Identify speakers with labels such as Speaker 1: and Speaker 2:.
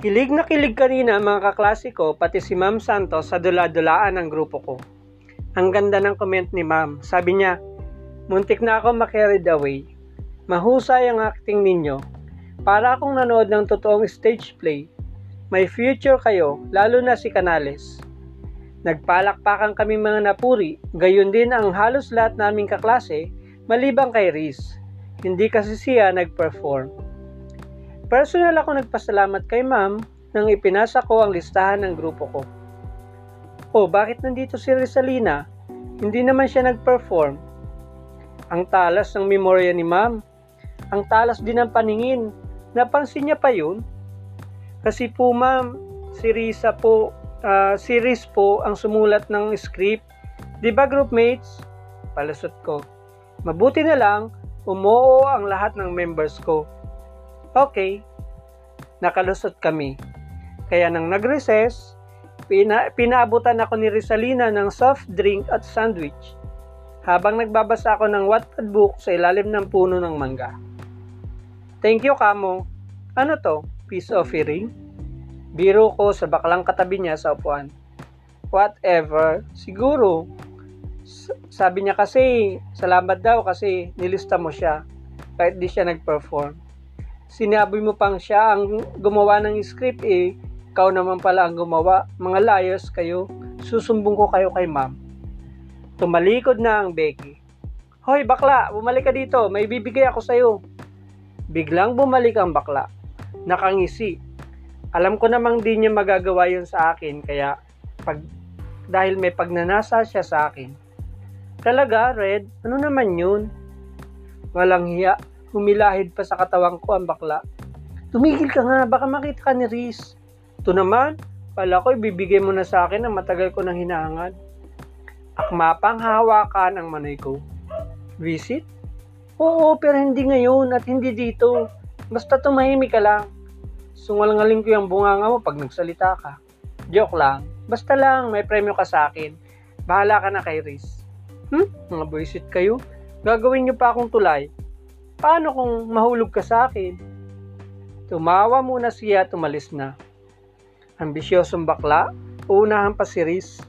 Speaker 1: Kilig na kilig kanina mga kaklase ko, pati si Ma'am Santos sa dula-dulaan ng grupo ko. Ang ganda ng comment ni Ma'am. Sabi niya, muntik na ako makarried away. Mahusay ang acting ninyo. Para akong nanood ng totoong stage play. May future kayo, lalo na si Canales. Nagpalakpakan kami mga napuri, gayon din ang halos lahat naming kaklase, malibang kay Riz. Hindi kasi siya nag-perform. Personal ako nagpasalamat kay ma'am nang ipinasa ko ang listahan ng grupo ko. Oh, bakit nandito si Rizalina? Hindi naman siya nag-perform. Ang talas ng memorya ni ma'am. Ang talas din ng paningin. Napansin niya pa yun? Kasi po ma'am, si Risa po, uh, si Riz po ang sumulat ng script. Di ba groupmates? Palusot ko. Mabuti na lang, umuo ang lahat ng members ko Okay, nakalusot kami. Kaya nang nag-recess, pina- pinaabutan ako ni Rizalina ng soft drink at sandwich habang nagbabasa ako ng Wattpad book sa ilalim ng puno ng mangga. Thank you, Kamo. Ano to? Peace offering? Biro ko sa baklang katabi niya sa upuan. Whatever. Siguro. Sabi niya kasi, salamat daw kasi nilista mo siya kahit di siya nag-perform sinabi mo pang siya ang gumawa ng script eh, ikaw naman pala ang gumawa. Mga liars kayo, susumbong ko kayo kay ma'am. Tumalikod na ang Becky. Hoy bakla, bumalik ka dito, may bibigay ako sa'yo. Biglang bumalik ang bakla. Nakangisi. Alam ko namang di niya magagawa yun sa akin, kaya pag, dahil may pagnanasa siya sa akin. Talaga, Red? Ano naman yun? Walang hiya. Humilahid pa sa katawang ko ang bakla. Tumigil ka nga, baka makita ka ni Riz. Ito naman, pala ko ibibigay mo na sa akin ang matagal ko nang hinahangad. Akmapang hawakan ang manay ko. Visit? Oo, pero hindi ngayon at hindi dito. Basta tumahimik ka lang. Sungalangaling ko yung bunganga mo pag nagsalita ka. Joke lang. Basta lang, may premyo ka sa akin. Bahala ka na kay Riz. Hmm? Mga buisit kayo? Gagawin niyo pa akong tulay. Paano kung mahulog ka sa akin? Tumawa muna siya at umalis na. Ambisyosong bakla, unahan pa si Riz.